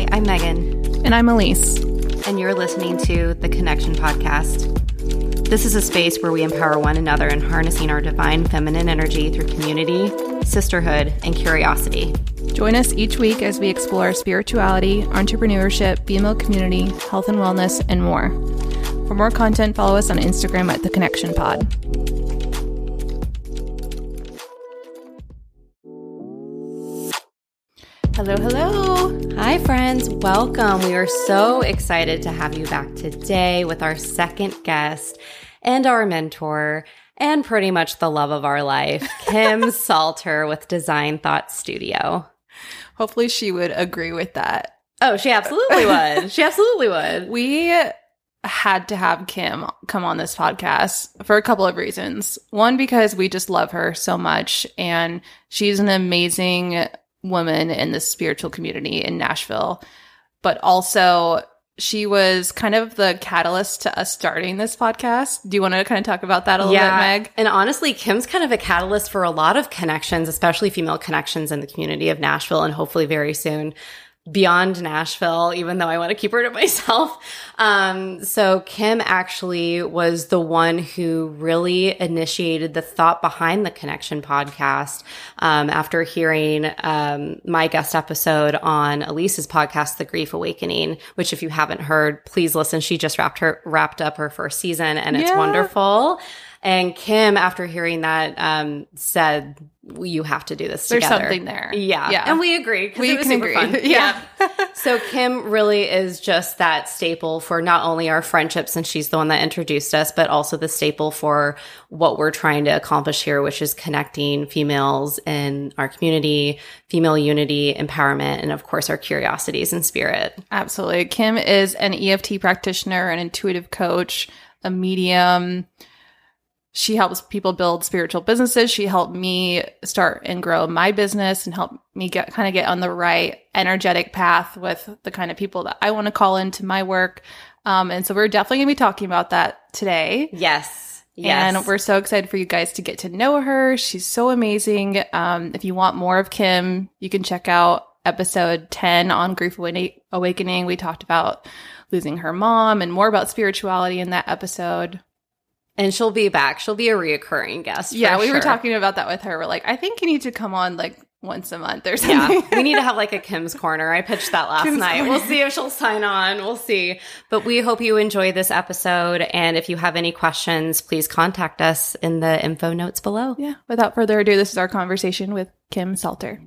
Hi, I'm Megan. And I'm Alyse. And you're listening to the Connection Podcast. This is a space where we empower one another in harnessing our divine feminine energy through community, sisterhood, and curiosity. Join us each week as we explore spirituality, entrepreneurship, female community, health and wellness, and more. For more content, follow us on Instagram at The Connection Pod. Hello, hello. Hi, friends. Welcome. We are so excited to have you back today with our second guest and our mentor, and pretty much the love of our life, Kim Salter with Design Thoughts Studio. Hopefully, she would agree with that. Oh, she absolutely would. She absolutely would. We had to have Kim come on this podcast for a couple of reasons. One, because we just love her so much, and she's an amazing woman in the spiritual community in Nashville. But also, she was kind of the catalyst to us starting this podcast. Do you want to kind of talk about that a little yeah. bit, Meg? And honestly, Kim's kind of a catalyst for a lot of connections, especially female connections in the community of Nashville and hopefully very soon beyond Nashville, even though I want to keep her to myself. Um, so Kim actually was the one who really initiated the thought behind the Connection podcast. Um, after hearing um, my guest episode on Alyse's podcast, The Grief Awakening, which if you haven't heard, please listen. She just wrapped her wrapped up her first season, and it's yeah. wonderful. And Kim, after hearing that, um, said, "You have to do this There's together." something there, yeah, yeah, and we agree. We can agree, fun. yeah. yeah. so Kim really is just that staple for not only our friendship, since she's the one that introduced us, but also the staple for what we're trying to accomplish here, which is connecting females in our community, female unity, empowerment, and of course our curiosities and spirit. Absolutely, Kim is an EFT practitioner, an intuitive coach, a medium she helps people build spiritual businesses. She helped me start and grow my business and help me get kind of get on the right energetic path with the kind of people that I want to call into my work. Um, and so we're definitely going to be talking about that today. Yes. Yes. And we're so excited for you guys to get to know her. She's so amazing. Um, if you want more of Kim, you can check out episode 10 on Grief Awakening. We talked about losing her mom and more about spirituality in that episode. And she'll be back. She'll be a reoccurring guest. Yeah, we sure. were talking about that with her. We're like, I think you need to come on like once a month or something. Yeah, we need to have like a Kim's Corner. I pitched that last Kim's night. Corner. We'll see if she'll sign on. We'll see. But we hope you enjoy this episode. And if you have any questions, please contact us in the info notes below. Yeah. Without further ado, this is our conversation with Kim Salter.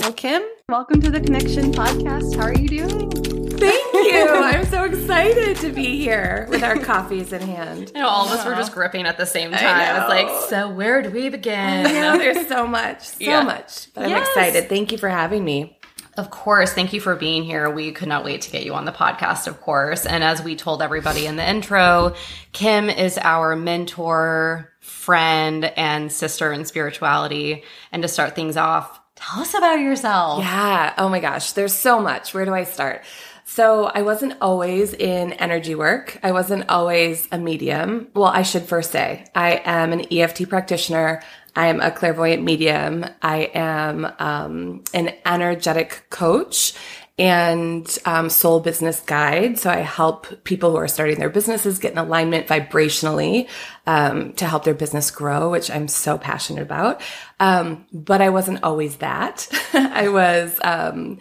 Well, Kim, welcome to the Connection Podcast. How are you doing? Thank you. I'm so excited to be here with our coffees in hand. You know, all of us were just gripping at the same time. It's like, so where do we begin? I know there's so much, so yeah. much. But I'm yes. excited. Thank you for having me. Of course. Thank you for being here. We could not wait to get you on the podcast, of course. And as we told everybody in the intro, Kim is our mentor, friend, and sister in spirituality. And to start things off, tell us about yourself. Yeah. Oh my gosh. There's so much. Where do I start? So I wasn't always in energy work. I wasn't always a medium. Well, I should first say I am an EFT practitioner. I am a clairvoyant medium. I am um, an energetic coach and um, soul business guide. So I help people who are starting their businesses get in alignment vibrationally um, to help their business grow, which I'm so passionate about. Um, but I wasn't always that. I was um,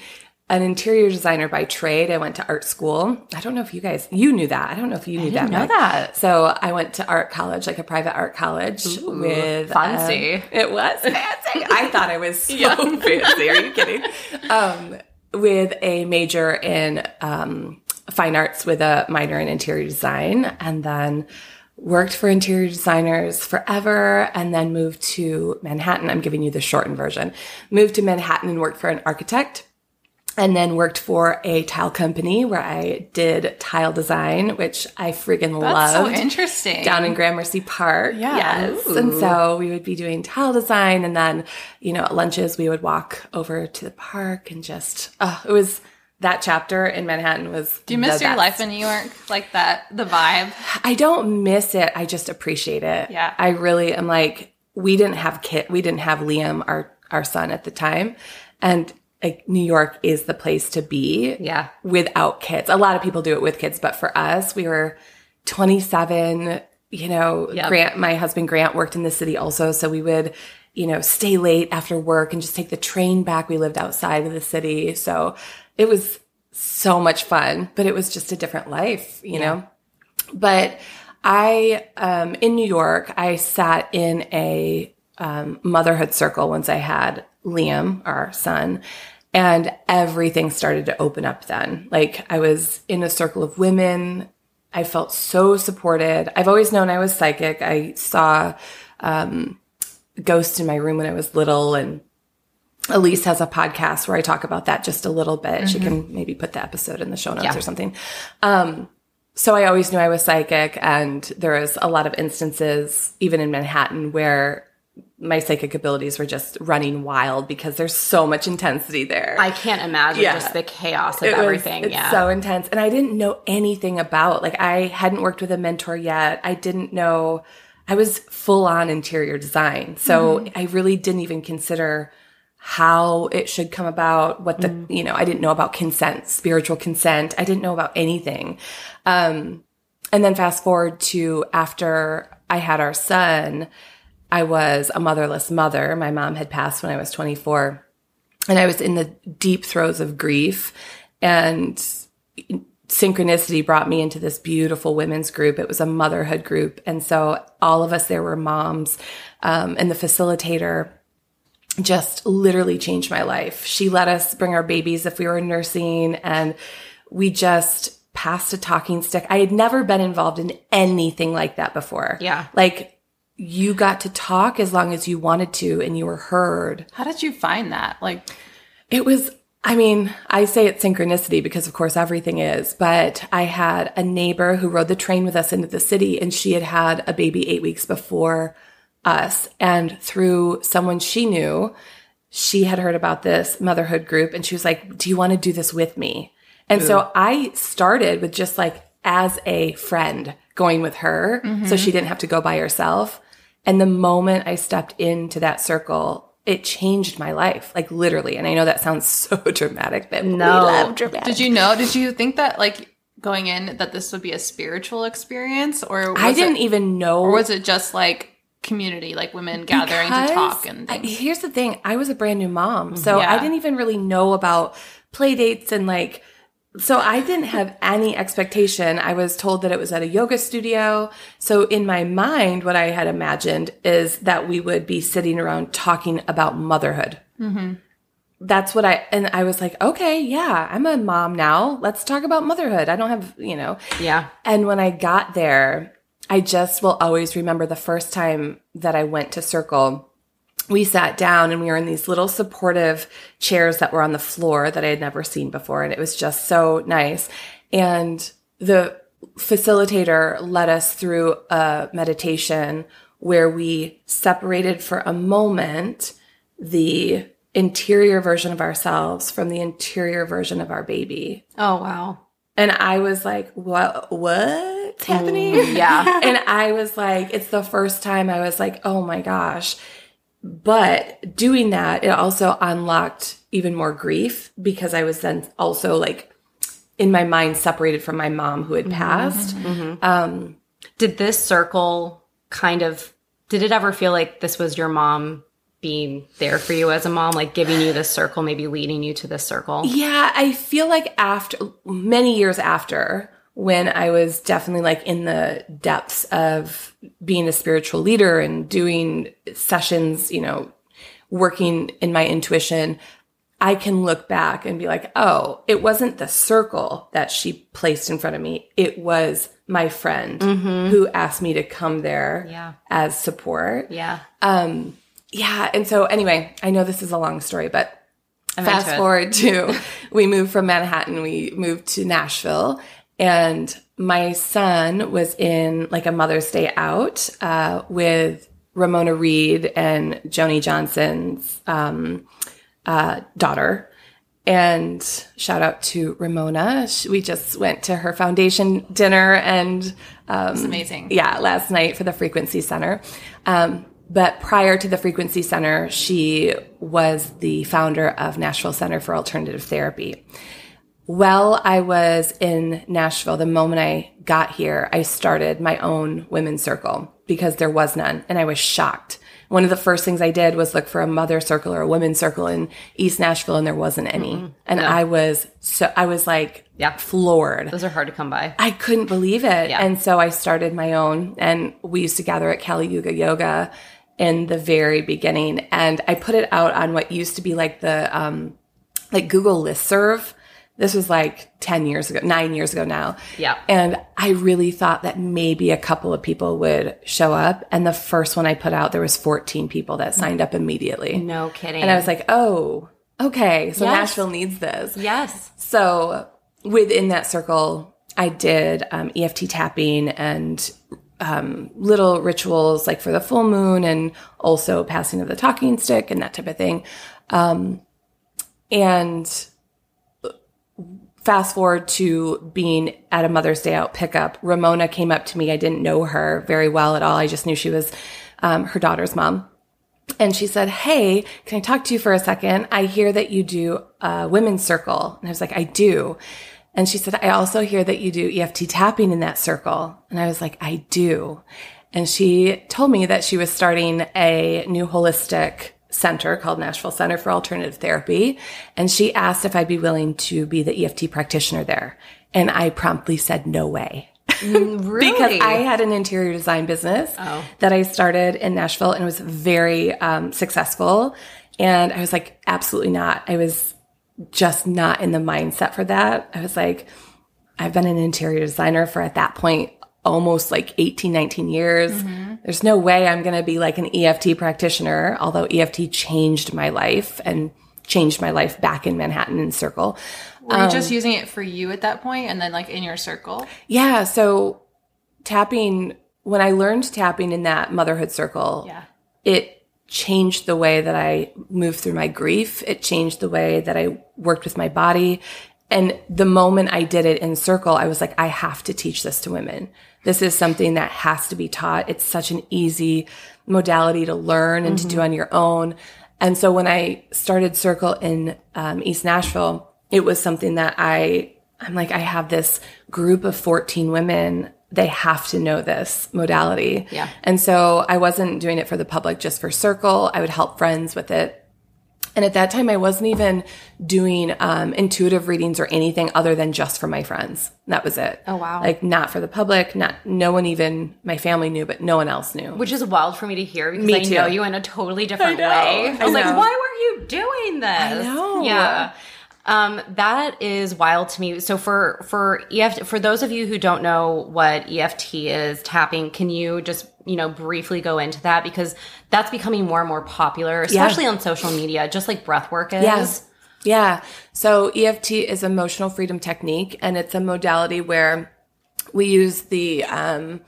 an interior designer by trade. I went to art school. I don't know if you guys you knew that. I don't know if you knew that. Know that. So I went to art college, like a private art college Ooh, with fancy. Um, it was fancy. I thought I was so yeah. fancy. Are you kidding? Um, with a major in um, fine arts with a minor in interior design, and then worked for interior designers forever and then moved to Manhattan. I'm giving you the shortened version. Moved to Manhattan and worked for an architect and then worked for a tile company where I did tile design, which I friggin' That's loved. so interesting. Down in Gramercy Park. Yeah. Yes. Ooh. And so we would be doing tile design and then, you know, at lunches we would walk over to the park and just, oh, it was that chapter in Manhattan was. Do you miss your life in New York? Like that, the vibe? I don't miss it. I just appreciate it. Yeah. I really am like, we didn't have Kit, we didn't have Liam, our, our son at the time. And like New York is the place to be Yeah. without kids. A lot of people do it with kids, but for us, we were 27, you know, Yep. Grant, my husband Grant worked in the city also. So we would, you know, stay late after work and just take the train back. We lived outside of the city. So it was so much fun, but it was just a different life, you know? But I, um, in New York, I sat in a um, motherhood circle once I had Liam, our son, and everything started to open up then. Like I was in a circle of women. I felt so supported. I've always known I was psychic. I saw um, ghosts in my room when I was little and Alyse has a podcast where I talk about that just a little bit. She can maybe put the episode in the show notes Yeah. or something. Um, so I always knew I was psychic, and there was a lot of instances, even in Manhattan, where my psychic abilities were just running wild because there's so much intensity there. I can't imagine Yeah. just the chaos of It was- everything. it's yeah. so intense. And I didn't know anything about like I hadn't worked with a mentor yet. I didn't know I was full on interior design. So Mm-hmm. I really didn't even consider how it should come about, what the Mm. you know, I didn't know about consent, spiritual consent. I didn't know about anything. Um and then fast forward to after I had our son, I was a motherless mother. My mom had passed when I was 24 and I was in the deep throes of grief and synchronicity brought me into this beautiful women's group. It was a motherhood group. And so all of us there were moms. Um, and the facilitator just literally changed my life. She let us bring our babies if we were nursing and we just passed a talking stick. I had never been involved in anything like that before. Yeah. Like you got to talk as long as you wanted to and you were heard. How did you find that? Like, It was, I mean, I say it's synchronicity because of course everything is, but I had a neighbor who rode the train with us into the city and she had had a baby eight weeks before us. And through someone she knew, she had heard about this motherhood group and she was like, Do you want to do this with me? And so I started with just like as a friend going with her so mm-hmm. she didn't have to go by herself. And the moment I stepped into that circle, it changed my life, like literally. And I know that sounds so dramatic, but we No. love dramatic. did you know? Did you think that, like, going in, that this would be a spiritual experience? Or was I didn't it, even know. Or was it just like community, like women gathering to talk and I- here's the thing I was a brand new mom. So Yeah. I didn't even really know about play dates and like, so I didn't have any expectation. I was told that it was at a yoga studio. So in my mind, what I had imagined is that we would be sitting around talking about motherhood. Mm-hmm. That's what I, and I was like, okay, yeah, I'm a mom now. Let's talk about motherhood. I don't have, you know, yeah. and when I got there, I just will always remember the first time that I went to Circle. We sat down and we were in these little supportive chairs that were on the floor that I had never seen before. And it was just so nice. And the facilitator led us through a meditation where we separated for a moment the interior version of ourselves from the interior version of our baby. Oh wow. And I was like, what, what's happening? Mm, yeah. and I was like, it's the first time I was like, oh my gosh. But doing that, it also unlocked even more grief because I was then also like in my mind separated from my mom who had mm-hmm. passed. Mm-hmm. Um, did this circle kind of did it ever feel like this was your mom being there for you as a mom, like giving you this circle, maybe leading you to this circle? Yeah, I feel like after many years after, when I was definitely like in the depths of being a spiritual leader and doing sessions, you know, working in my intuition, I can look back and be like, oh, it wasn't the circle that she placed in front of me. It was my friend mm-hmm. who asked me to come there Yeah. as support. Yeah. Um, yeah. And so, anyway, I know this is a long story, but fast into it. forward to we moved from Manhattan, we moved to Nashville, and my son was in like a Mother's Day out uh, with Ramona Reed and Joni Johnson's um, uh, daughter. And shout out to Ramona. She- We just went to her foundation dinner and um, It's amazing. yeah, last night for the Frequency Center. Um, but prior to the Frequency Center, she was the founder of Nashville Center for Alternative Therapy. While I was in Nashville, the moment I got here, I started my own women's circle because there was none. And I was shocked. One of the first things I did was look for a mother circle or a women's circle in East Nashville, and there wasn't any. Mm-hmm. And. I was so, I was like, yeah. floored. Those are hard to come by. I couldn't believe it. Yeah. And so I started my own, and we used to gather at Kali Yuga Yoga in the very beginning. And I put it out on what used to be like the, um, like Google listserv this was like 10 years ago, nine years ago now. Yeah. And I really thought that maybe a couple of people would show up. And the first one I put out, there was 14 people that signed up immediately. No kidding. And I was like, oh, okay. So yes. Nashville needs this. Yes. So within that circle, I did um, EFT tapping and um, little rituals like for the full moon and also passing of the talking stick and that type of thing. Um, and fast forward to being at a Mother's Day out pickup. Ramona came up to me. I didn't know her very well at all. I just knew she was um, her daughter's mom. And she said, Hey, can I talk to you for a second? I hear that you do a women's circle. And I was like, I do. And she said, I also hear that you do EFT tapping in that circle. And I was like, I do. And she told me that she was starting a new holistic center called Nashville Center for Alternative Therapy. And she asked if I'd be willing to be the EFT practitioner there. And I promptly said, no way. Mm, really? because I had an interior design business oh. that I started in Nashville and it was very um, successful. And I was like, absolutely not. I was just not in the mindset for that. I was like, I've been an interior designer for at that point almost like 18, 19 years. Mm-hmm. There's no way I'm going to be like an EFT practitioner, although EFT changed my life and changed my life back in Manhattan in Circle. Were um, you just using it for you at that point and then like in your circle? Yeah. So tapping, when I learned tapping in that motherhood circle, yeah. it changed the way that I moved through my grief. It changed the way that I worked with my body. And the moment I did it in circle, I was like, I have to teach this to women. This is something that has to be taught. It's such an easy modality to learn and mm-hmm. to do on your own. And so when I started circle in um, East Nashville, it was something that I, I'm like, I have this group of 14 women. They have to know this modality. Yeah. And so I wasn't doing it for the public, just for circle. I would help friends with it and at that time, I wasn't even doing um, intuitive readings or anything other than just for my friends. That was it. Oh wow! Like not for the public. Not no one even my family knew, but no one else knew. Which is wild for me to hear because me I too. know you in a totally different I way. I was I like, why weren't you doing this? I know. Yeah. Um, that is wild to me. So for for EFT, for those of you who don't know what EFT is, tapping, can you just you know briefly go into that because that's becoming more and more popular, especially yeah. on social media, just like breath work is. Yeah. yeah. So EFT is emotional freedom technique, and it's a modality where we use the um,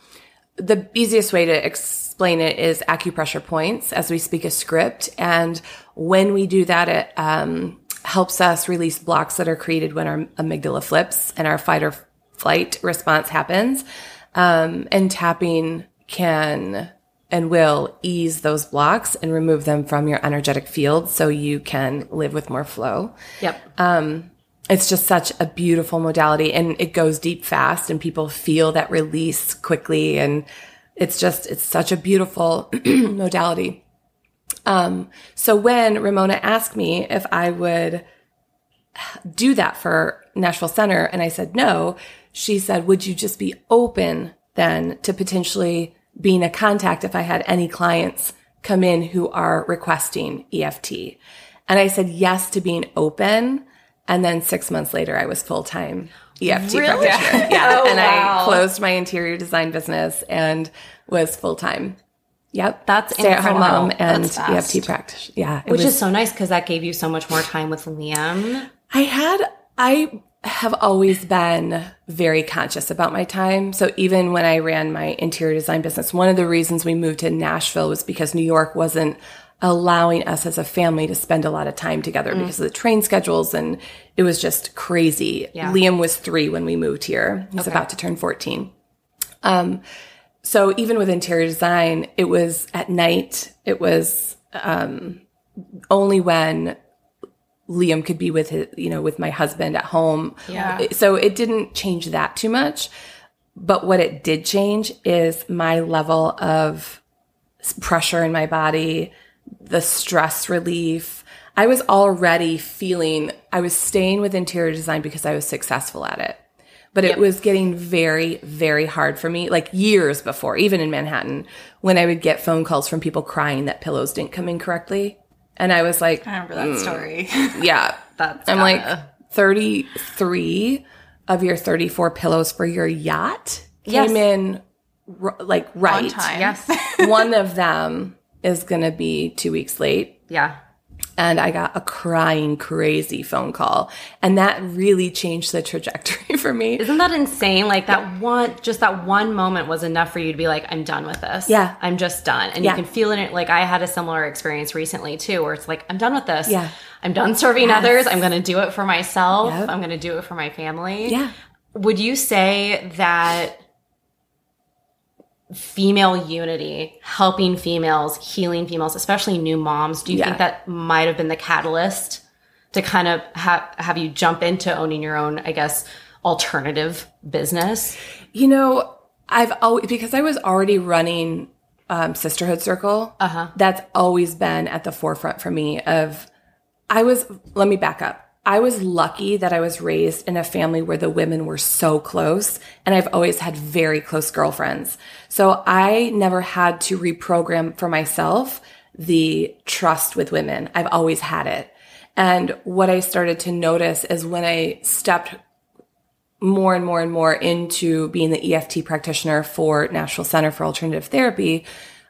the easiest way to explain it is acupressure points as we speak a script, and when we do that, it um, helps us release blocks that are created when our amygdala flips and our fight or flight response happens. Um, and tapping can and will ease those blocks and remove them from your energetic field so you can live with more flow. Yep. Um, it's just such a beautiful modality and it goes deep fast and people feel that release quickly. And it's just, it's such a beautiful modality. Um, so when Ramona asked me if I would do that for Nashville Center and I said no, she said, would you just be open then to potentially being a contact if I had any clients come in who are requesting EFT? And I said yes to being open. And then six months later, I was full time EFT really? practitioner. Yeah. oh, and wow. I closed my interior design business and was full time. Yep. That's stay at home mom and EFT practice. Yeah. Which was, is so nice because that gave you so much more time with Liam. I had, I have always been very conscious about my time. So even when I ran my interior design business, one of the reasons we moved to Nashville was because New York wasn't allowing us as a family to spend a lot of time together mm. because of the train schedules and it was just crazy. Yeah. Liam was three when we moved here. He's okay. about to turn 14. Um, so even with interior design, it was at night. It was um, only when Liam could be with his, you know, with my husband at home. Yeah. So it didn't change that too much. But what it did change is my level of pressure in my body, the stress relief. I was already feeling, I was staying with interior design because I was successful at it. But it was getting very, very hard for me, like years before, even in Manhattan, when I would get phone calls from people crying that pillows didn't come in correctly. And I was like, I remember that hmm. story. yeah. That's I'm gotta- like 33 of your 34 pillows for your yacht Yes. came in r- like right. On time. yes. One of them is going to be two weeks late. Yeah. And I got a crying, crazy phone call. And that really changed the trajectory for me. Isn't that insane? Like that one, just that one moment was enough for you to be like, I'm done with this. Yeah. I'm just done. And Yeah. you can feel it. Like I had a similar experience recently too, where it's like, I'm done with this. Yeah. I'm done serving others. I'm going to do it for myself. Yep. I'm going to do it for my family. Yeah. Would you say that female unity, helping females, healing females, especially new moms, do you Yeah. think that might have been the catalyst to kind of have have you jump into owning your own, I guess, alternative business? You know, I've always, because I was already running um, Sisterhood Circle, uh-huh. that's always been at the forefront for me of, I was, let me back up. I was lucky that I was raised in a family where the women were so close and I've always had very close girlfriends. So I never had to reprogram for myself the trust with women. I've always had it. And what I started to notice is when I stepped more and more and more into being the EFT practitioner for Nashville Center for Alternative Therapy,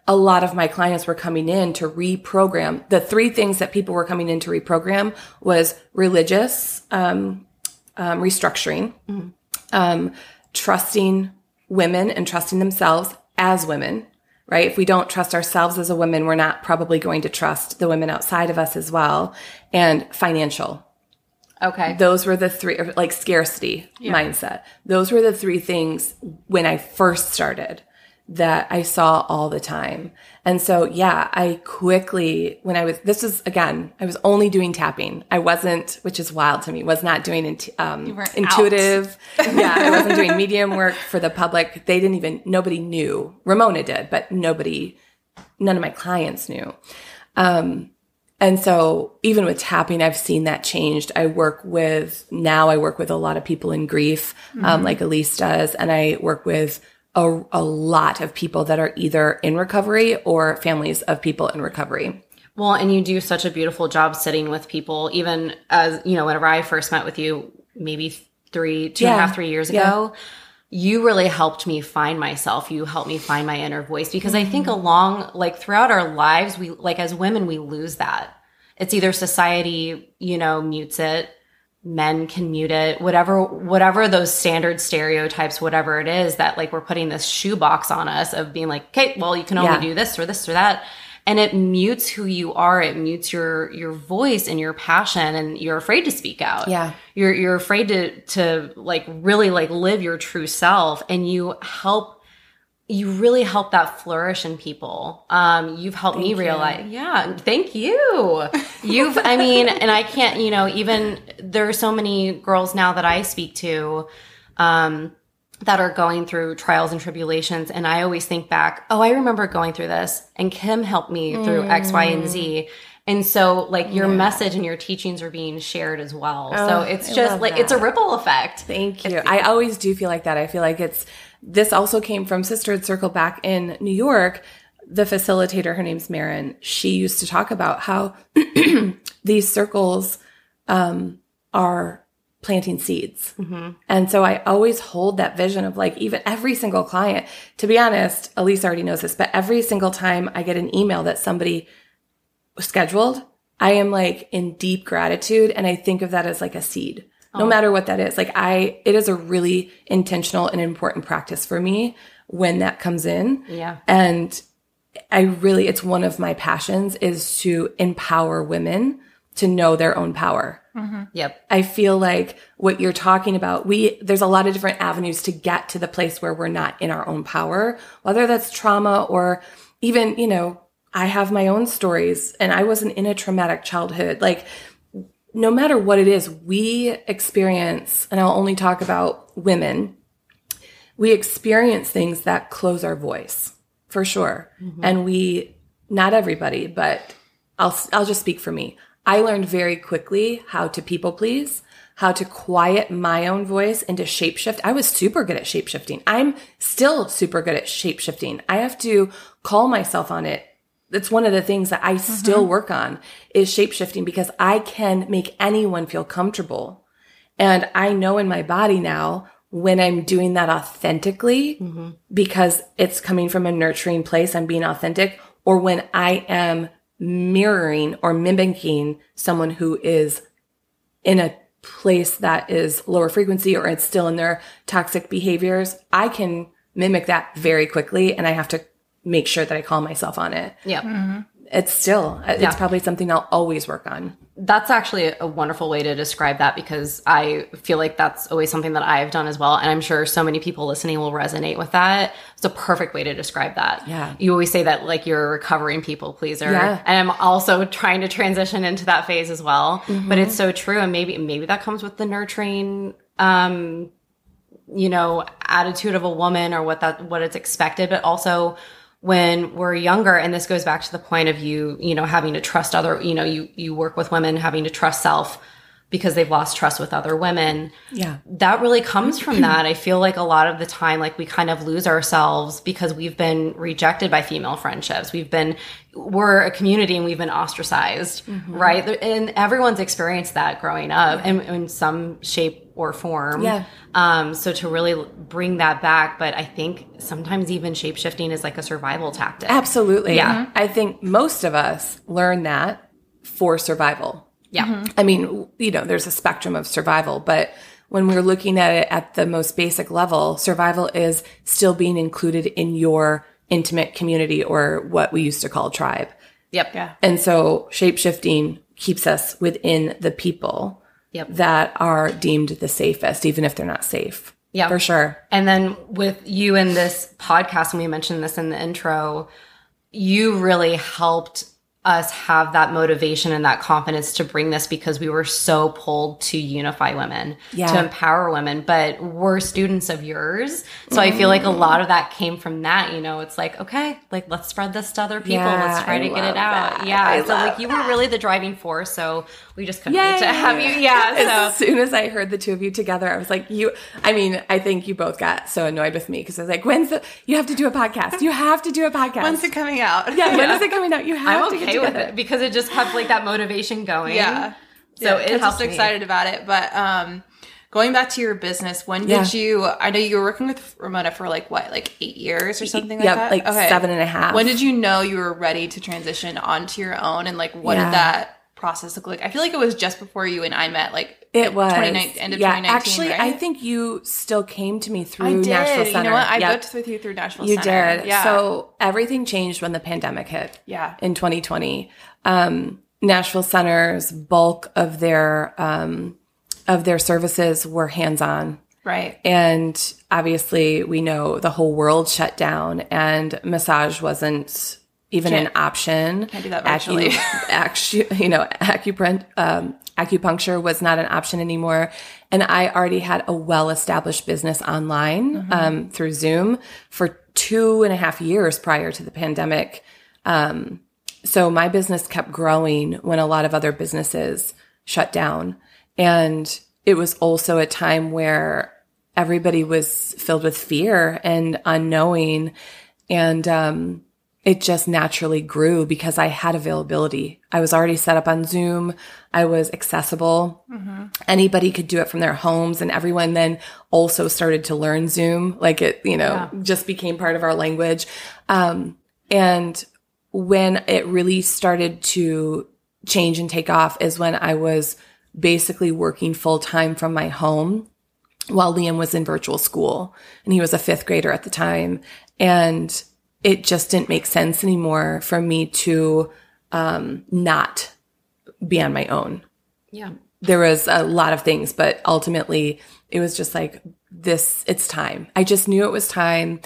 a lot of my clients were coming in to reprogram. The three things that people were coming in to reprogram was religious um, um, restructuring, um, trusting women and trusting themselves as women. Right? If we don't trust ourselves as a woman, we're not probably going to trust the women outside of us as well. And financial, Okay. those were the three like scarcity mindset those were the three things when i first started that i saw all the time. And so yeah i quickly when i was this is again i was only doing tapping. I wasn't which is wild to me was not doing int- um, intuitive. yeah i wasn't doing medium work for the public. They didn't even nobody knew. Ramona did but nobody none of my clients knew. And so even with tapping, I've seen that changed. I work with, now I work with a lot of people in grief, um, like Alyse does. And I work with a, a lot of people that are either in recovery or families of people in recovery. Well, and you do such a beautiful job sitting with people, even as, you know, whenever I first met with you, maybe three, two and a half, three years Yeah. ago, you really helped me find myself. You helped me find my inner voice because I think mm-hmm. along, like throughout our lives, we, like as women, we lose that. It's either society, you know, mutes it, men can mute it, whatever, whatever those standard stereotypes, whatever it is that like we're putting this shoebox on us of being like, okay, well, you can only Yeah. do this or this or that. And it mutes who you are. It mutes your, your voice and your passion and you're afraid to speak out. Yeah. You're, you're afraid to, to like really like live your true self and you help you really help that flourish in people. Um, you've helped me realize, yeah, thank you. You've, I mean, and I can't, you know, even there are so many girls now that I speak to, um, that are going through trials and tribulations. And I always think back, oh, I remember going through this and Kim helped me through X, Y, and Z. And so like your message and your teachings are being shared as well. so it's I just like, it's a ripple effect. Thank you. I always do feel like that. I feel like it's, this also came from Sisterhood Circle back in New York. The facilitator, her name's Marin, she used to talk about how these circles um, are planting seeds. And so I always hold that vision of like, even every single client, to be honest, Alyse already knows this, but every single time I get an email that somebody scheduled, I am like in deep gratitude. And I think of that as like a seed, no oh. matter what that is. Like I, it is a really intentional and important practice for me when that comes in. Yeah. And I really, it's one of my passions is to empower women to know their own power. Mm-hmm. Yep. I feel like what you're talking about, we, there's a lot of different avenues to get to the place where we're not in our own power, whether that's trauma or even, you know, I have my own stories and I wasn't in a traumatic childhood. Like, no matter what it is, we experience, and I'll only talk about women, we experience things that close our voice for sure. Mm-hmm. And we, not everybody, but I'll, I'll just speak for me. I learned very quickly how to people please, how to quiet my own voice and to shapeshift. I was super good at shapeshifting. I'm still super good at shapeshifting. I have to call myself on it. That's one of the things that I mm-hmm. still work on is shapeshifting because I can make anyone feel comfortable. And I know in my body now when I'm doing that authentically mm-hmm. because it's coming from a nurturing place, I'm being authentic, or when I am mirroring or mimicking someone who is in a place that is lower frequency or it's still in their toxic behaviors, I can mimic that very quickly and I have to make sure that I call myself on it. Yep. It's still, it's probably something I'll always work on. That's actually a wonderful way to describe that because I feel like that's always something that I've done as well. And I'm sure so many people listening will resonate with that. It's a perfect way to describe that. Yeah. You always say that like you're a recovering people pleaser. Yeah. And I'm also trying to transition into that phase as well. Mm-hmm. But it's so true. And maybe, maybe that comes with the nurturing, um, you know, attitude of a woman or what that, what it's expected, but also when we're younger and this goes back to the point of you you know having to trust other you know you you work with women having to trust self because they've lost trust with other women Yeah. that really comes from that i feel like a lot of the time like we kind of lose ourselves because we've been rejected by female friendships we've been we're a community and we've been ostracized right and everyone's experienced that growing up in, in some shape or form Yeah. um, so to really bring that back, but I think sometimes even shape shifting is like a survival tactic. Absolutely. Yeah. I think most of us learn that for survival. Yeah. Mm-hmm. I mean, you know, there's a spectrum of survival, but when we're looking at it at the most basic level, survival is still being included in your intimate community or what we used to call tribe. Yep. Yeah. And so shapeshifting keeps us within the people Yep. that are deemed the safest, even if they're not safe. Yeah. For sure. And then with you in this podcast, and we mentioned this in the intro, you really helped us have that motivation and that confidence to bring this because we were so pulled to unify women, Yeah. to empower women. But we're students of yours. So I feel like a mm-hmm. lot of that came from that. You know, it's like, okay, like let's spread this to other people. Yeah, let's try I to get it out. that. Yeah. I so like you were really the driving force. So we just couldn't wait to have you. Yeah. As soon as I heard the two of you together, I was like, you, I mean, I think you both got so annoyed with me because I was like, when's the, you have to do a podcast. You have to do a podcast. When's it coming out? yeah, when is it coming out? You have I'm to get okay with it because it just kept like that motivation going. Yeah. So yeah, it gets helped me. excited about it. But um, going back to your business, when Yeah. did you? I know you were working with Ramona for like what, like eight years or something yeah, like that. like seven and a half. When did you know you were ready to transition onto your own, and like what Yeah. did that process look like? I feel like it was just before you and I met. Like It was 29 end of yeah. 2019. Actually, right? I think you still came to me through I did. Nashville You Center. know what? I Yep. booked with you through Nashville You Center. did. Yeah. So everything changed when the pandemic hit. Yeah. In 2020, um, Nashville Center's bulk of their um, of their services were hands on. right. And obviously, we know the whole world shut down, and massage wasn't even an Can't- option. can't do that virtually. actu- you know, acuprent, um, acupuncture was not an option anymore. And I already had a well established business online um, through Zoom for two and a half years prior to the pandemic. Um, so my business kept growing when a lot of other businesses shut down. And it was also a time where everybody was filled with fear and unknowing. And um, it just naturally grew because I had availability. I was already set up on Zoom. I was accessible. Anybody could do it from their homes. And everyone then also started to learn Zoom. Like it, you know, just became part of our language. Um, and when it really started to change and take off is when I was basically working full time from my home while Liam was in virtual school and he was a fifth grader at the time. And it just didn't make sense anymore for me to um, not be on my own. Yeah. There was a lot of things, but ultimately it was just like this, it's time. I just knew it was time.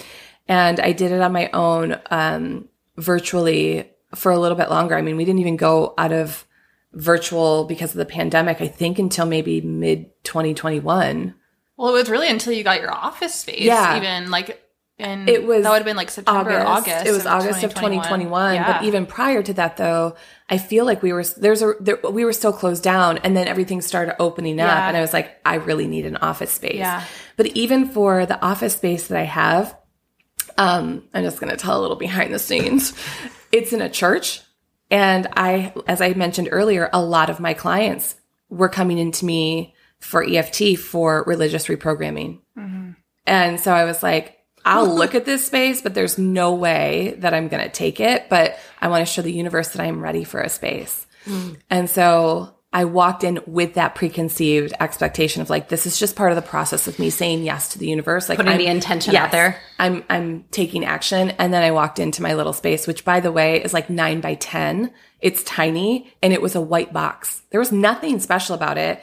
And I did it on my own, um, virtually for a little bit longer. I mean, we didn't even go out of virtual because of the pandemic, I think until maybe mid 2021. Well, it was really until you got your office space. Yeah. Even like, and It was that would have been like September, August. August. It was August of 2021. Yeah. But even prior to that, though, I feel like we were there's a there, we were still closed down, and then everything started opening up, Yeah. and I was like, I really need an office space. Yeah. But even for the office space that I have, um, I'm just going to tell a little behind the scenes. it's in a church, and I, as I mentioned earlier, a lot of my clients were coming into me for EFT for religious reprogramming. And so I was like, I'll look at this space, but there's no way that I'm going to take it. But I want to show the universe that I'm ready for a space. And so I walked in with that preconceived expectation of like, this is just part of the process of me saying yes to the universe. Like Putting I'm- the intention out there. I'm, I'm taking action. And then I walked into my little space, which by the way is like nine by 10. It's tiny and it was a white box. There was nothing special about it.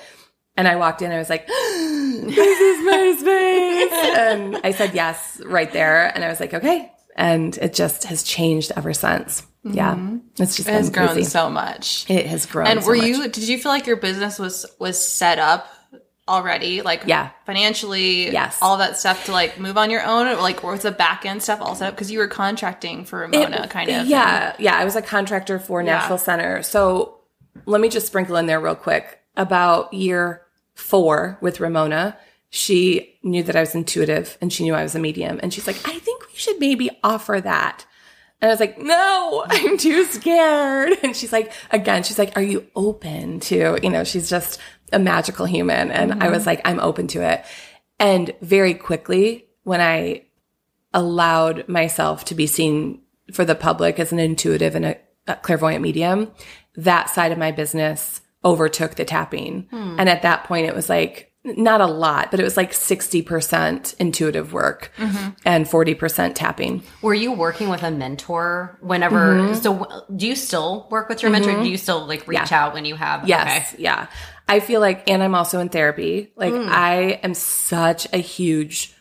And I walked in, and I was like, this is my space. and I said yes right there. And I was like, okay. And it just has changed ever since. Yeah. Mm-hmm. It's just It has grown crazy. so much. It has grown. and so were much. you? Did you feel like your business was was set up already? Like Yeah. financially, Yes. all that stuff to like move on your own, or like or was the back end stuff all set up because you were contracting for Ramona, kind of. Yeah, yeah. I was a contractor for Nashville Center. So let me just sprinkle in there real quick. About year four with Ramona, she knew that I was intuitive and she knew I was a medium. And she's like, I think we should maybe offer that. And I was like, no, I'm too scared. And she's like, again, she's like, are you open to, you know, she's just a magical human. And I mm-hmm. was like, I'm open to it. And very quickly, when I allowed myself to be seen for the public as an intuitive and a, a clairvoyant medium, that side of my business overtook the tapping. And at that point, it was like, not a lot, but it was like 60% intuitive work and 40% tapping. Were you working with a mentor whenever? Mm-hmm. So, do you still work with your mentor? Do you still like reach out when you have? Yes. Okay. Yeah. I feel like, and I'm also in therapy. Like, Hmm. I am such a huge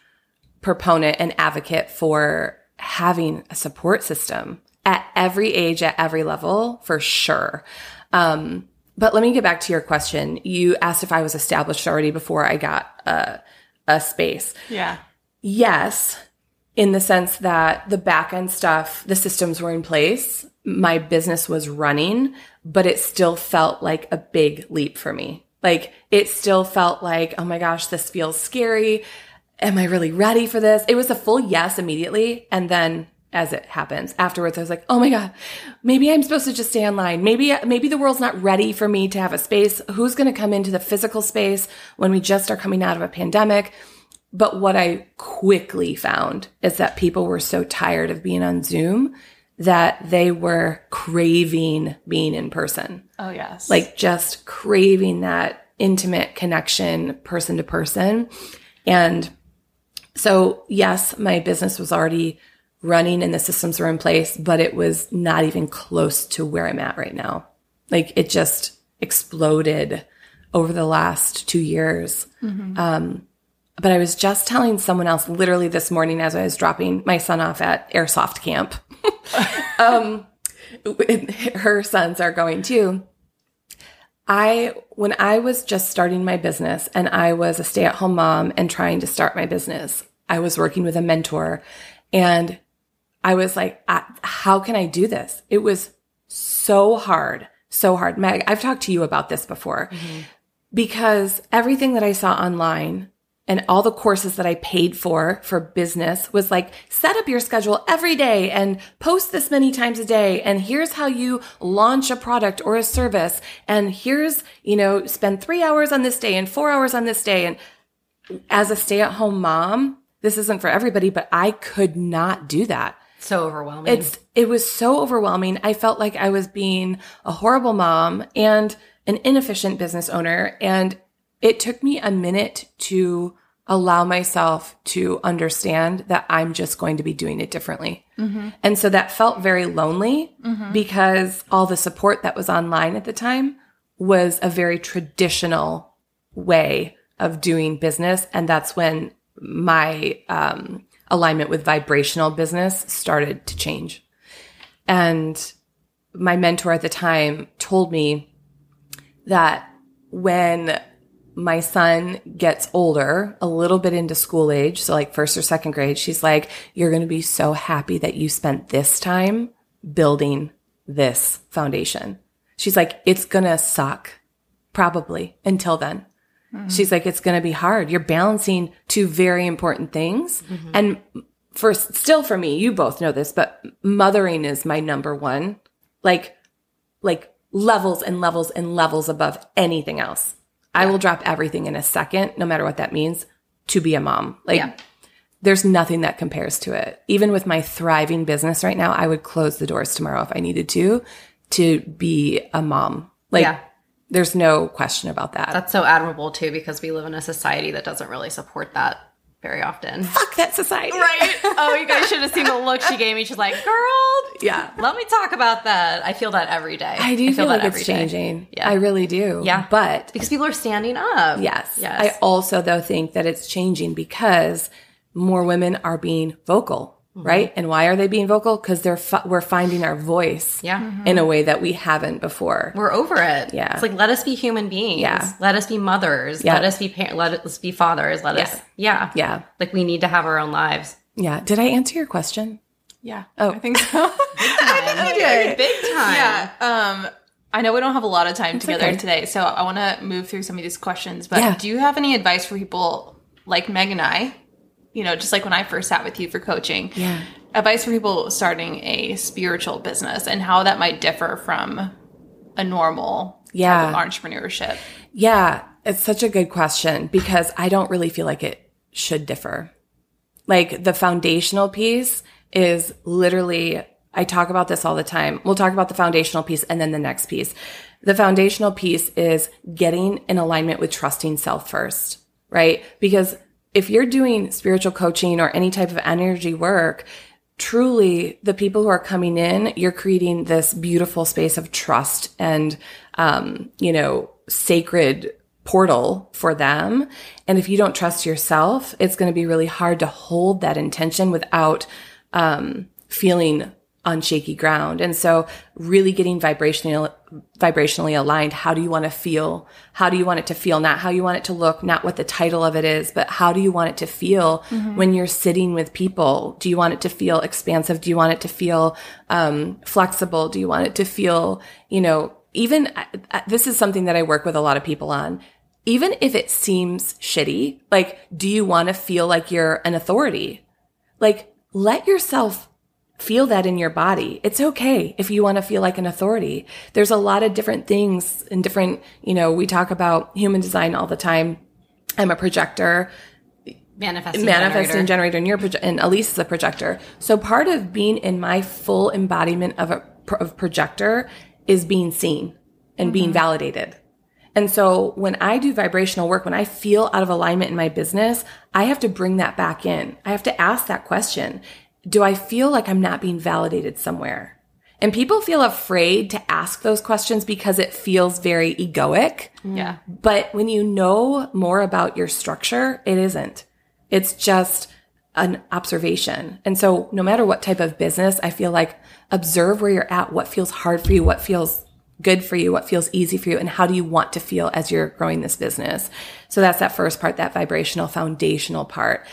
proponent and advocate for having a support system at every age, at every level, for sure. Um, but let me get back to your question. You asked if I was established already before I got a, a space. yeah. Yes, in the sense that the back end stuff, the systems were in place. My business was running, but it still felt like a big leap for me. Like it still felt like, oh my gosh, this feels scary. Am I really ready for this? It was a full yes immediately. And then as it happens afterwards, I was like, oh my God, maybe I'm supposed to just stay online. Maybe, maybe the world's not ready for me to have a space. Who's going to come into the physical space when we just are coming out of a pandemic? But what I quickly found is that people were so tired of being on Zoom that they were craving being in person, Oh yes. like just craving that intimate connection person to person. And so, yes, my business was already running and the systems were in place, but it was not even close to where I'm at right now. Like it just exploded over the last two years. Um, but I was just telling someone else literally this morning as I was dropping my son off at airsoft camp. um, her sons are going too. I, when I was just starting my business and I was a stay at home mom and trying to start my business, I was working with a mentor and I was like, I, how can I do this? It was so hard, so hard. Meg, I've talked to you about this before mm-hmm. because everything that I saw online and all the courses that I paid for for business was like, set up your schedule every day and post this many times a day. And here's how you launch a product or a service. And here's, you know, spend three hours on this day and four hours on this day. And as a stay at home mom, this isn't for everybody, but I could not do that. So overwhelming. It's it was so overwhelming. I felt like I was being a horrible mom and an inefficient business owner and it took me a minute to allow myself to understand that I'm just going to be doing it differently. And so that felt very lonely because all the support that was online at the time was a very traditional way of doing business. And that's when my um, alignment with vibrational business started to change. And my mentor at the time told me that when my son gets older, a little bit into school age, so like first or second grade, she's like, You're going to be so happy that you spent this time building this foundation. She's like, It's going to suck probably until then. Mm-hmm. She's like, It's going to be hard. You're balancing two very important things. Mm-hmm. And for still for me, you both know this, but mothering is my number one, like, like levels and levels and levels above anything else. I will drop everything in a second, no matter what that means, to be a mom. Like, yeah. there's nothing that compares to it. Even with my thriving business right now, I would close the doors tomorrow if I needed to, to be a mom. Like, yeah. There's no question about that. That's so admirable too, because we live in a society that doesn't really support that very often. Fuck that society. Right. Oh, you guys should have seen the look she gave me. She's like, girl, yeah. Let me talk about that. I feel that every day. I do I feel, feel like it's changing. Day. Yeah. I really do. Yeah. But because people are standing up. Yes. Yes. I also though think that it's changing because more women are being vocal Mm-hmm. right? And why are they being vocal? Because they're fi- we're finding our voice, yeah, mm-hmm. in a way that we haven't before. We're over it. Yeah, it's like let us be human beings. Yeah, let us be mothers. Yeah. let us be par- let us be fathers. Let yeah. us, yeah, yeah. Like we need to have our own lives. Yeah. Did I answer your question? Yeah. Oh, I think so. Big time. did. Big time. Yeah. Um. I know we don't have a lot of time That's together okay. today, so I want to move through some of these questions. But yeah. do you have any advice for people like Meg and I you know, just like when I first sat with you for coaching. Yeah. Advice for people starting a spiritual business and how that might differ from a normal yeah. entrepreneurship. Yeah. It's such a good question because I don't really feel like it should differ. Like the foundational piece is literally, I talk about this all the time. We'll talk about the foundational piece and then the next piece. The foundational piece is getting in alignment with trusting self first, right? Because if you're doing spiritual coaching or any type of energy work, truly the people who are coming in, you're creating this beautiful space of trust and, um, you know, sacred portal for them. And if you don't trust yourself, it's going to be really hard to hold that intention without, um, feeling on shaky ground. And so really getting vibrationally, vibrationally aligned. How do you want to feel? How do you want it to feel? Not how you want it to look, not what the title of it is, but how do you want it to feel mm-hmm. when you're sitting with people? Do you want it to feel expansive? Do you want it to feel, um, flexible? Do you want it to feel, you know, even uh, uh, this is something that I work with a lot of people on. Even if it seems shitty, like, do you want to feel like you're an authority? Like, let yourself feel that in your body. It's okay if you want to feel like an authority. There's a lot of different things and different, you know, we talk about human design all the time. I'm a projector. Manifesting, manifesting generator, generator and, proje- and Alyse is a projector. So part of being in my full embodiment of a of projector is being seen and mm-hmm. being validated. And so when I do vibrational work, when I feel out of alignment in my business, I have to bring that back in. I have to ask that question do I feel like I'm not being validated somewhere? And people feel afraid to ask those questions because it feels very egoic. Mm. Yeah. But when you know more about your structure, it isn't. It's just an observation. And so no matter what type of business, I feel like observe where you're at, what feels hard for you, what feels good for you, what feels easy for you, and how do you want to feel as you're growing this business. So that's that first part, that vibrational foundational part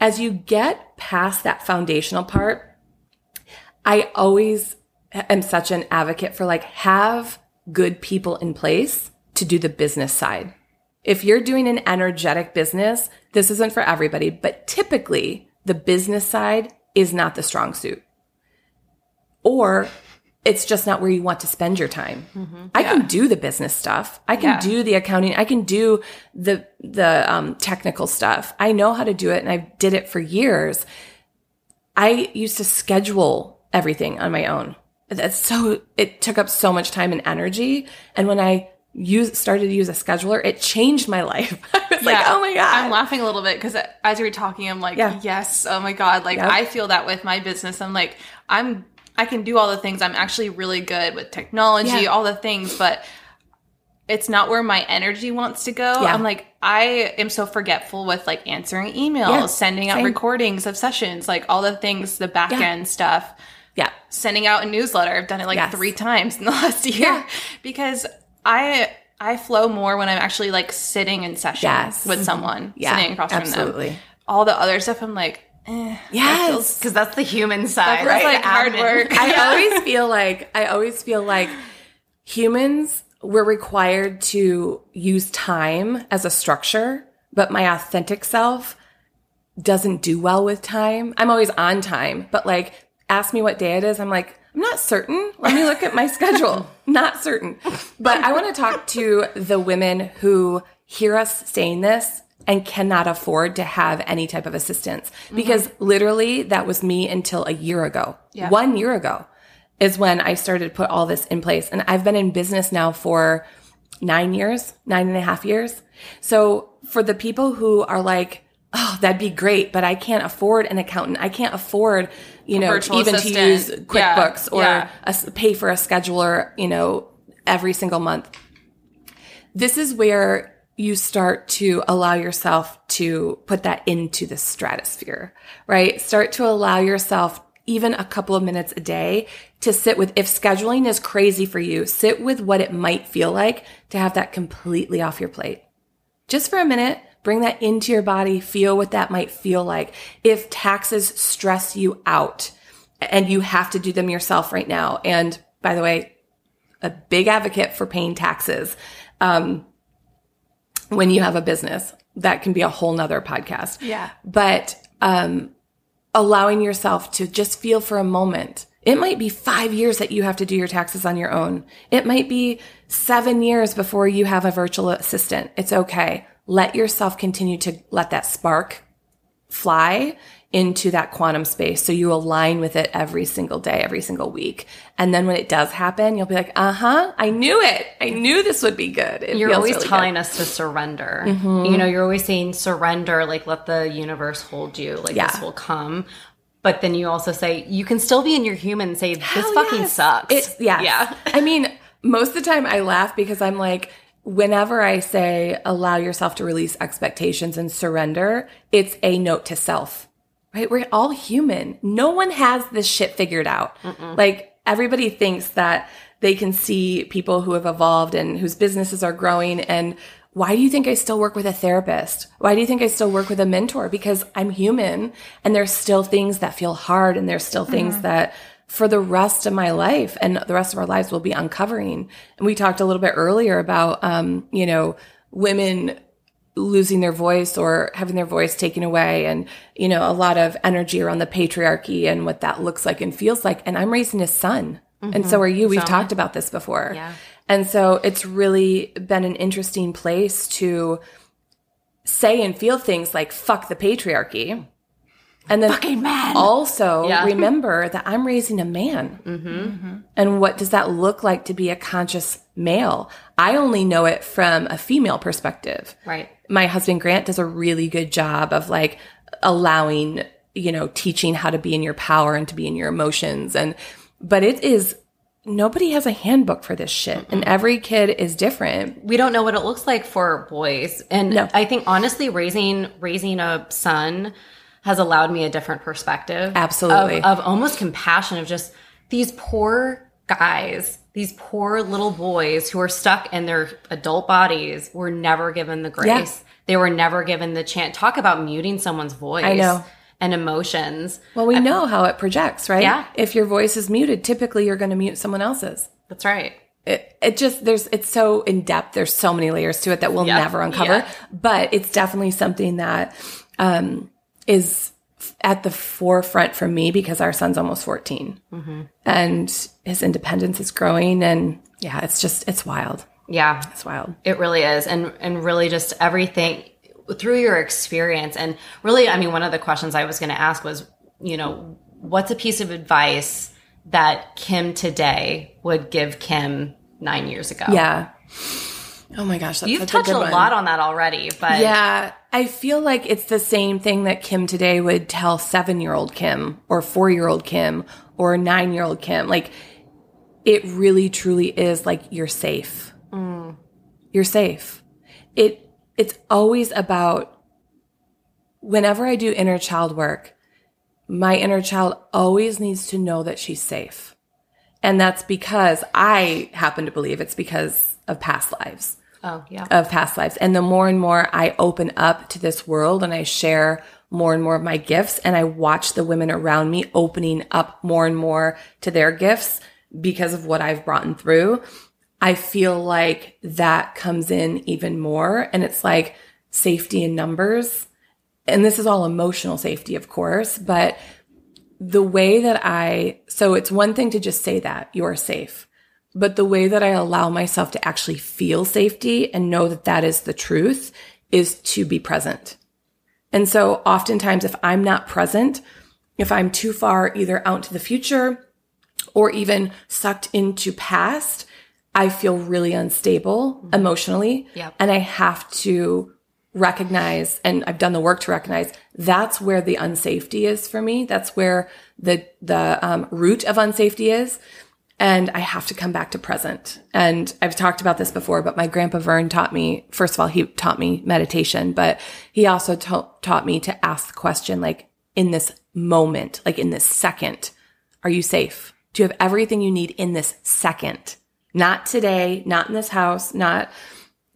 as you get past that foundational part, I always am such an advocate for like have good people in place to do the business side. If you're doing an energetic business, this isn't for everybody, but typically the business side is not the strong suit. Or it's just not where you want to spend your time. Mm-hmm. I yeah. can do the business stuff. I can yeah. do the accounting. I can do the the um, technical stuff. I know how to do it, and I did it for years. I used to schedule everything on my own. That's so it took up so much time and energy. And when I use started to use a scheduler, it changed my life. I was yeah. like, oh my god. I'm laughing a little bit because as you were talking, I'm like, yes, oh my god. Like. I feel that with my business. I'm like, I'm I can do all the things. I'm actually really good with technology, yeah. all the things, but it's not where my energy wants to go. Yeah. I'm like, I am so forgetful with like answering emails, Yeah, sending out same. recordings of sessions, like all the things, the back end stuff, Yeah. sending out a newsletter. I've done it like Yes. three times in the last year because I I flow more when I'm actually like sitting in session Yes. With someone Yeah, sitting across from them. All the other stuff, I'm like, eh, Yes. Because that's the human side, feels right? like hard work. I always feel like I always feel like humans we're required to use time as a structure, but my authentic self doesn't do well with time. I'm always on time, but like ask me what day it is, I'm like I'm not certain. Let me look at my schedule. Not certain. But I want to talk to the women who hear us saying this and cannot afford to have any type of assistance because literally that was me until a year ago. Yeah. One year ago is when I started to put all this in place. And I've been in business now for nine years, nine and a half years. So for the people who are like, oh, that'd be great, but I can't afford an accountant. I can't afford, you know, even to assistant. use Yeah, QuickBooks or yeah. a pay for a scheduler, you know, every single month. This is where you start to allow yourself to put that into the stratosphere, right? Start to allow yourself even a couple of minutes a day to sit with, if scheduling is crazy for you, sit with what it might feel like to have that completely off your plate. Just for a minute, bring that into your body, feel what that might feel like. If taxes stress you out and you have to do them yourself right now. And by the way, a big advocate for paying taxes. Um, when you have a business, that can be a whole nother podcast. Yeah. But, um, allowing yourself to just feel for a moment. It might be five years that you have to do your taxes on your own. It might be seven years before you have a virtual assistant. It's okay. Let yourself continue to let that spark fly into that quantum space. So you align with it every single day, every single week. And then when it does happen, you'll be like, uh huh, I knew it. I knew this would be good. It You're always really telling good. us to surrender. Mm-hmm. You know, you're always saying surrender, like let the universe hold you, like Yeah. this will come. But then you also say you can still be in your human and say this Hell fucking yes. sucks. It's yeah. yeah. I mean, most of the time I laugh because I'm like, whenever I say allow yourself to release expectations and surrender, it's a note to self. Right? We're all human. No one has this shit figured out. Like everybody thinks that they can see people who have evolved and whose businesses are growing and why do you think I still work with a therapist? Why do you think I still work with a mentor? Because I'm human and there's still things that feel hard and there's still things mm-hmm. that for the rest of my life and the rest of our lives will be uncovering. And we talked a little bit earlier about, um, you know, women losing their voice or having their voice taken away and you know a lot of energy around the patriarchy and what that looks like and feels like. And i'm raising a son. And so are you. We've talked about this before. Yeah. and so it's really been an interesting place to say and feel things like fuck the patriarchy and then Fucking man. also Yeah. remember that i'm raising a man Mm-hmm. and what does that look like to be a conscious male i only know it from a female perspective Right. my husband Grant does a really good job of like allowing, you know, teaching how to be in your power and to be in your emotions. And, but it is, nobody has a handbook for this shit. And every kid is different. we don't know what it looks like for boys and No. i think honestly raising raising a son has allowed me a different perspective Absolutely. of, of almost compassion of just these poor guys these poor little boys who are stuck in their adult bodies were never given the grace they were never given the chance talk about muting someone's voice I know. and emotions Well, we know how it projects, right? Yeah. If your voice is muted, typically you're going to mute someone else's. that's right it, it just there's it's so in depth there's so many layers to it that we'll Yeah. never uncover Yeah. but it's definitely something that um is at the forefront for me because our son's almost 14 Mm-hmm. and his independence is growing and yeah it's just it's wild yeah it's wild It really is. And and really just everything through your experience. And really, I mean, one of the questions I was going to ask was, you know, what's a piece of advice that Kim today would give Kim nine years ago? yeah oh my gosh that's You've touched a, a, lot on that already, but Yeah, I feel like it's the same thing that Kim today would tell seven year old Kim or four year old Kim or nine year old Kim. Like, it really truly is like you're safe. Mm. You're safe. It, it's always about whenever I do inner child work, my inner child always needs to know that she's safe. And that's because I happen to believe it's because of past lives Oh, yeah. of past lives. And the more and more I open up to this world and I share more and more of my gifts and I watch the women around me opening up more and more to their gifts because of what I've brought in through, I feel like that comes in even more. And it's like safety in numbers. And this is all emotional safety, of course, but the way that I, so it's one thing to just say that you're safe. But the way that I allow myself to actually feel safety and know that that is the truth is to be present. And so oftentimes, if I'm not present, if I'm too far either out to the future or even sucked into past, I feel really unstable emotionally. Yep. And I have to recognize, and I've done the work to recognize that's where the unsafety is for me. That's where the, the um, root of unsafety is and I have to come back to present. And I've talked about this before, but my grandpa Vern taught me, first of all, he taught me meditation, but he also ta- taught me to ask the question, like in this moment, like in this second, are you safe? Do you have everything you need in this second? Not today, not in this house, not,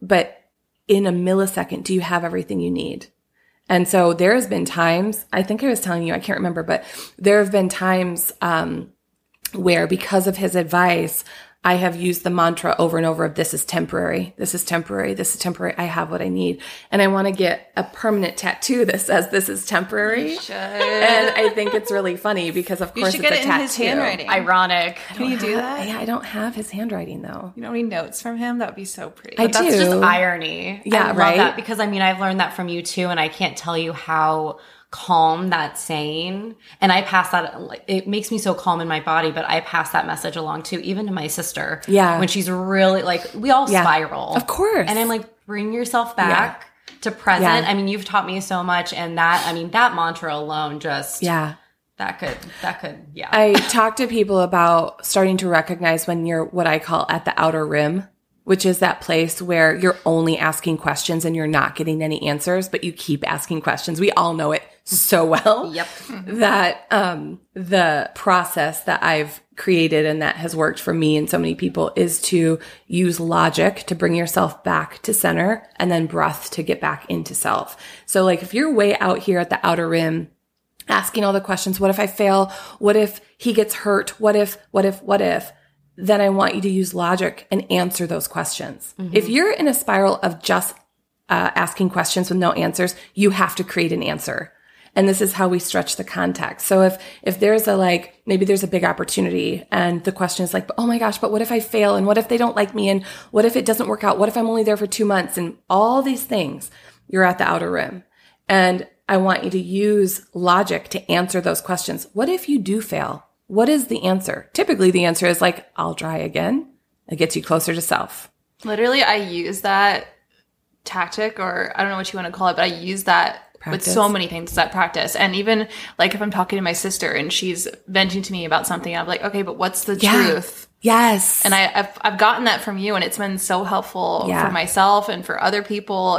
but in a millisecond, do you have everything you need? And so there has been times, I think I was telling you, I can't remember, but there have been times, um, where because of his advice, I have used the mantra over and over of this is temporary. This is temporary. This is temporary. I have what I need. And I want to get a permanent tattoo that says this is temporary. And I think it's really funny because of You course should it's get a it in tattoo. his handwriting. Ironic. Can you do that? Yeah, I don't have his handwriting though. You know any notes from him? That would be so pretty. I That's do. just irony. Yeah, I love right? That because I mean, I've learned that from you too, and I can't tell you how calm that saying. And I pass that. It makes me so calm in my body, but I pass that message along too, even to my sister. Yeah. when she's really like, we all Yeah. spiral, Of course. And I'm like, bring yourself back to present. Yeah. I mean, you've taught me so much, and that I mean, that mantra alone just Yeah. that could that could yeah. I talk to people about starting to recognize when you're what I call at the outer rim, which is that place where you're only asking questions and you're not getting any answers, but you keep asking questions. We all know it so well. Yep. That um the process that I've created and that has worked for me and so many people is to use logic to bring yourself back to center and then breath to get back into self. So like if you're way out here at the outer rim asking all the questions. What if I fail? What if he gets hurt? What if, what if, what if? Then I want you to use logic and answer those questions. If you're in a spiral of just uh, asking questions with no answers, you have to create an answer. And this is how we stretch the context. So if, if there's a like, maybe there's a big opportunity and the question is like, oh my gosh, but what if I fail? And what if they don't like me? And what if it doesn't work out? What if I'm only there for two months? And all these things, you're at the outer rim. And I want you to use logic to answer those questions. What if you do fail? What is the answer? Typically the answer is like, I'll try again. It gets you closer to self. Literally, I use that tactic, or I don't know what you want to call it, but I use that Practice. with so many things that practice. And even like if I'm talking to my sister and she's venting to me about something, I'm like, okay, but what's the Yeah. truth? Yes. And I, I've, I've gotten that from you, and it's been so helpful Yeah. for myself and for other people.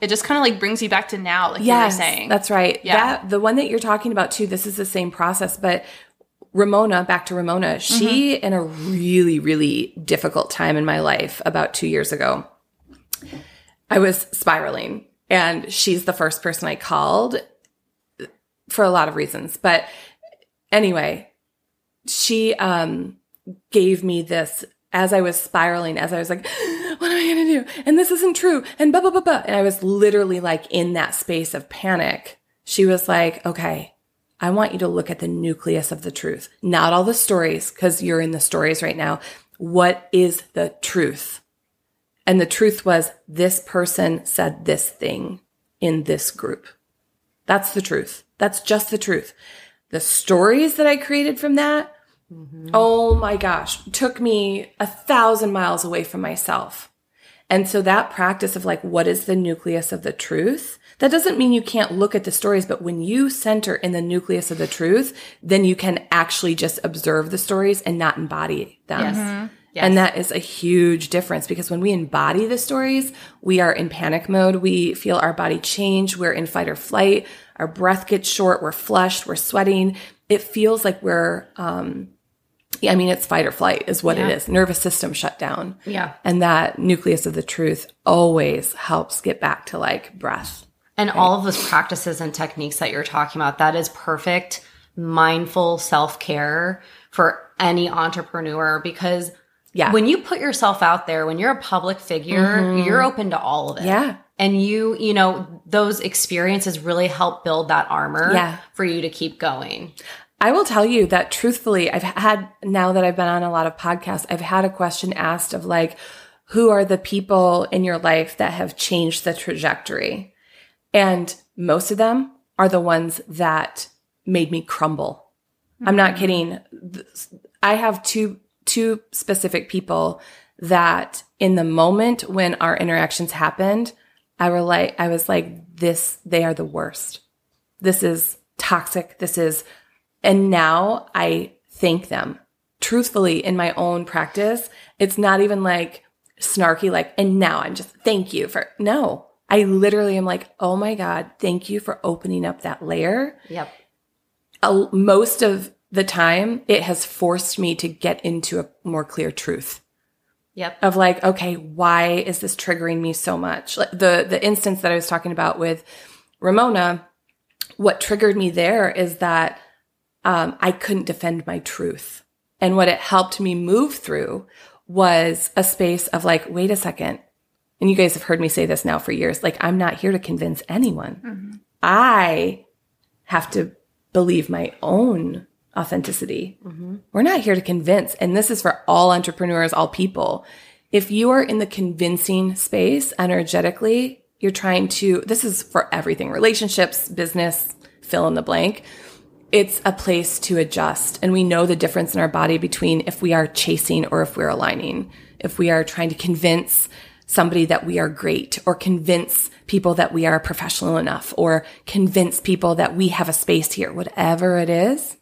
It just kind of like brings you back to now, like you were saying. That's right. Yeah. That the one that you're talking about too, this is the same process, but Ramona, back to Ramona, she Mm-hmm. in a really, really difficult time in my life about two years ago, I was spiraling and she's the first person I called for a lot of reasons. But anyway, she um gave me this as I was spiraling, as I was like, what am I going to do? And this isn't true. And blah, blah, blah, blah. And I was literally like in that space of panic. She was like, okay, I want you to look at the nucleus of the truth, not all the stories, because you're in the stories right now. What is the truth? And the truth was this person said this thing in this group. That's the truth. That's just the truth. The stories that I created from that, mm-hmm. oh my gosh, took me a thousand miles away from myself. And so that practice of like, what is the nucleus of the truth? That doesn't mean you can't look at the stories, but when you center in the nucleus of the truth, then you can actually just observe the stories and not embody them. Yes. And that is a huge difference because when we embody the stories, we are in panic mode. We feel our body change. We're in fight or flight. Our breath gets short. We're flushed. We're sweating. It feels like we're, um, yeah, I mean, it's fight or flight is what Yeah. it is. Nervous system shut down. Yeah. And that nucleus of the truth always helps get back to like breath. And all of those practices and techniques that you're talking about, that is perfect mindful self care for any entrepreneur because Yeah. when you put yourself out there, when you're a public figure, mm-hmm. you're open to all of it. Yeah. And you, you know, those experiences really help build that armor Yeah. for you to keep going. I will tell you that truthfully, I've had, now that I've been on a lot of podcasts, I've had a question asked of like, who are the people in your life that have changed the trajectory? And most of them are the ones that made me crumble. I'm not mm-hmm. kidding. I have two, two specific people that in the moment when our interactions happened, I were like, I was like, this, they are the worst. This is toxic. This is and now I thank them. Truthfully, in my own practice, it's not even like snarky, like, and now I'm just thank you for no. I literally am like, oh my God, thank you for opening up that layer. Yep. Uh, most of the time, it has forced me to get into a more clear truth Yep. of like, okay, why is this triggering me so much? Like the the instance that I was talking about with Ramona, what triggered me there is that um, I couldn't defend my truth, and what it helped me move through was a space of like, wait a second. And you guys have heard me say this now for years. Like, I'm not here to convince anyone. I have to believe my own authenticity. We're not here to convince. And this is for all entrepreneurs, all people. If you are in the convincing space energetically, you're trying to, this is for everything relationships, business, fill in the blank. It's a place to adjust. And we know the difference in our body between if we are chasing or if we're aligning. If we are trying to convince somebody that we are great or convince people that we are professional enough or convince people that we have a space here, whatever it is.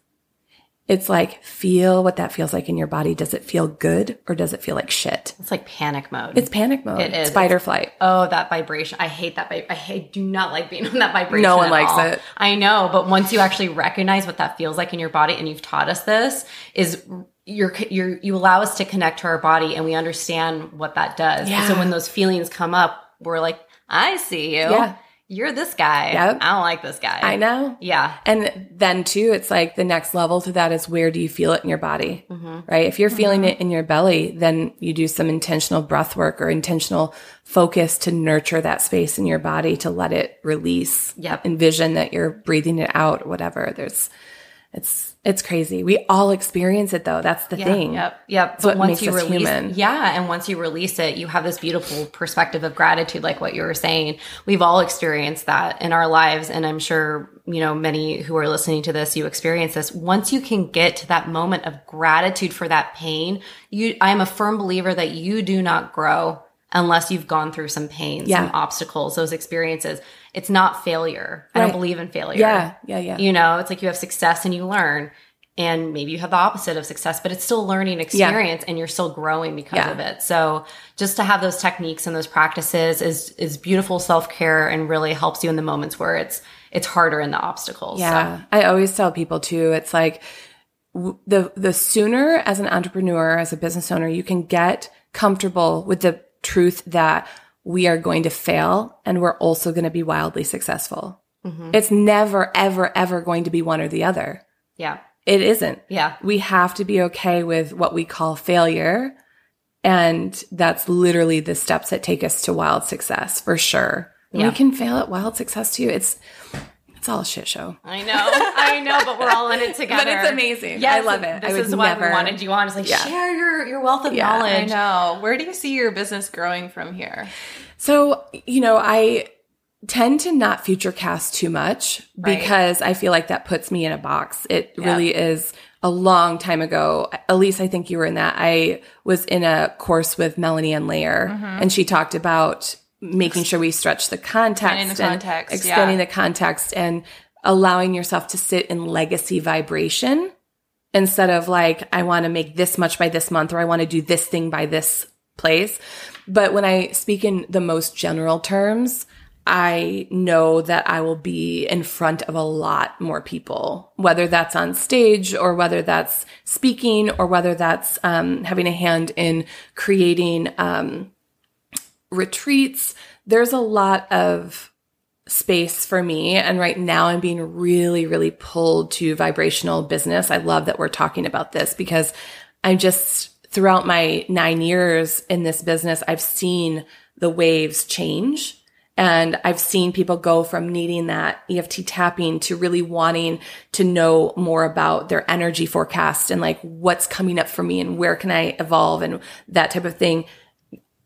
It's like, feel what that feels like in your body. Does it feel good or does it feel like shit? It's like panic mode. It's panic mode. It is. Or flight. Oh, that vibration. I hate that. vib- I hate, do not like being on that vibration. No one likes all. it. I know. But once you actually recognize what that feels like in your body, and you've taught us this, is you're, you're, you allow us to connect to our body and we understand what that does. Yeah. So when those feelings come up, we're like, I see you. Yeah. You're this guy. Yep. I don't like this guy. I know. Yeah. And then too, it's like the next level to that is where do you feel it in your body? Mm-hmm. Right? If you're feeling it in your belly, then you do some intentional breath work or intentional focus to nurture that space in your body to let it release. Yep. Envision that you're breathing it out, whatever. There's, it's, it's crazy. We all experience it though. That's the thing. Yep. Yep. what But once makes you release, human. yeah, and once you release it, you have this beautiful perspective of gratitude, like what you were saying. We've all experienced that in our lives, and I'm sure you know many who are listening to this, you experience this. Once you can get to that moment of gratitude for that pain, you, I am a firm believer that you do not grow unless you've gone through some pain, Yeah. some obstacles, those experiences. It's not failure. I don't believe in failure. Yeah. Yeah. Yeah. You know, it's like you have success and you learn. And maybe you have the opposite of success, but it's still a learning experience and you're still growing because Yeah. of it. So just to have those techniques and those practices is is beautiful self-care and really helps you in the moments where it's it's harder in the obstacles. Yeah. I always tell people too, it's like the, the sooner as an entrepreneur, as a business owner, you can get comfortable with the truth that we are going to fail and we're also going to be wildly successful. Mm-hmm. It's never, ever, ever going to be one or the other. Yeah. It isn't. Yeah. We have to be okay with what we call failure. And that's literally the steps that take us to wild success for sure. Yeah. We can fail at wild success too. It's, it's all a shit show. I know. I know, but we're all in it together. But it's amazing. Yes, I love it. This is why never- we wanted you on. It's like Yeah. share your your wealth of Yeah, I I know. Where do you see your business growing from here? So, you know, I tend to not future cast too much Right. because I feel like that puts me in a box. It really is a long time ago. Alyse, I think you were in that. I was in a course with Melanie and Layer Mm-hmm. and she talked about making sure we stretch the context Expanding the and context, expanding yeah. the context and allowing yourself to sit in legacy vibration instead of like, I want to make this much by this month or I want to do this thing by this place. But when I speak in the most general terms, I know that I will be in front of a lot more people, whether that's on stage or whether that's speaking or whether that's um, having a hand in creating um, retreats. There's a lot of space for me. And right now I'm being really, really pulled to vibrational business. I love that we're talking about this because I'm just throughout my nine years in this business, I've seen the waves change. And I've seen people go from needing that EFT tapping to really wanting to know more about their energy forecast and like what's coming up for me and where can I evolve and that type of thing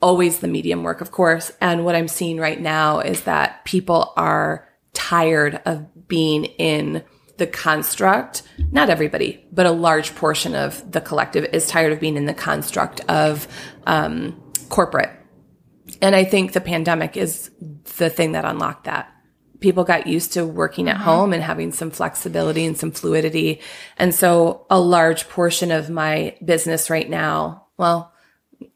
always the medium work, of course. And what I'm seeing right now is that people are tired of being in the construct. Not everybody, but a large portion of the collective is tired of being in the construct of um, corporate. And I think the pandemic is the thing that unlocked that. People got used to working at uh-huh. home and having some flexibility and some fluidity. And so a large portion of my business right now, well,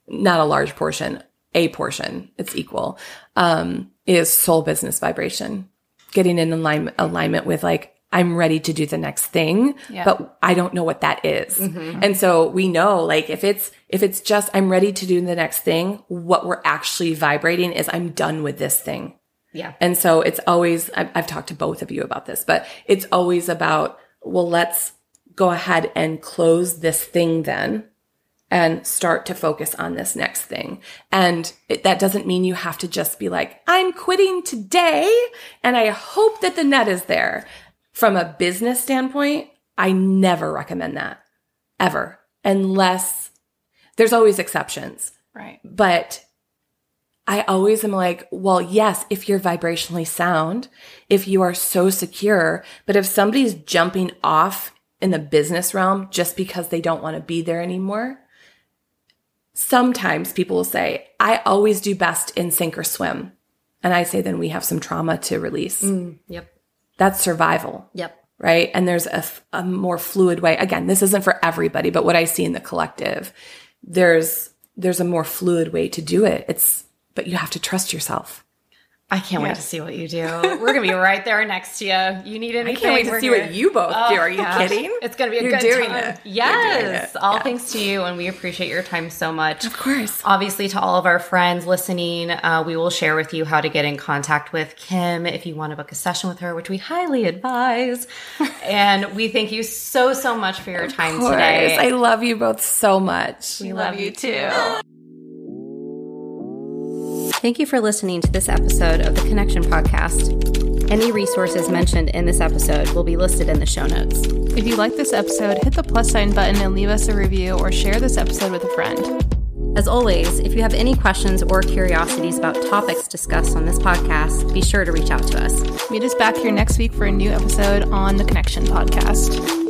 not a large portion, a portion, it's equal, um, is soul business vibration. Getting in alignment, alignment with like, I'm ready to do the next thing, yeah. but I don't know what that is. Mm-hmm. And so we know like if it's, if it's just I'm ready to do the next thing, what we're actually vibrating is I'm done with this thing. Yeah. And so it's always, I've, I've talked to both of you about this, but it's always about, well, let's go ahead and close this thing then and start to focus on this next thing. And it, that doesn't mean you have to just be like, I'm quitting today and I hope that the net is there. From a business standpoint, I never recommend that ever, unless there's always exceptions. Right. But I always am like, well, yes, if you're vibrationally sound, if you are so secure, but if somebody's jumping off in the business realm just because they don't want to be there anymore, sometimes people will say, I always do best in sink or swim. And I say, then we have some trauma to release. Mm, yep. That's survival. Yep. Right. And there's a, a more fluid way. Again, this isn't for everybody, but what I see in the collective, there's, there's a more fluid way to do it. It's, but you have to trust yourself. I can't wait to see what you do. We're gonna be right there next to you. You need anything? I can't wait to see here. what you both oh, do. Are you gosh. kidding? It's gonna be a You're good doing time. It. Yes, it. all yeah. thanks to you, and we appreciate your time so much. Of course. Obviously, to all of our friends listening, uh, we will share with you how to get in contact with Kim if you want to book a session with her, which we highly advise. and we thank you so so much for your of time course. today. I love you both so much. We, we love, love, you too. Thank you for listening to this episode of the Connection Podcast. Any resources mentioned in this episode will be listed in the show notes. If you like this episode, hit the plus sign button and leave us a review or share this episode with a friend. As always, if you have any questions or curiosities about topics discussed on this podcast, be sure to reach out to us. Meet us back here next week for a new episode on the Connection Podcast.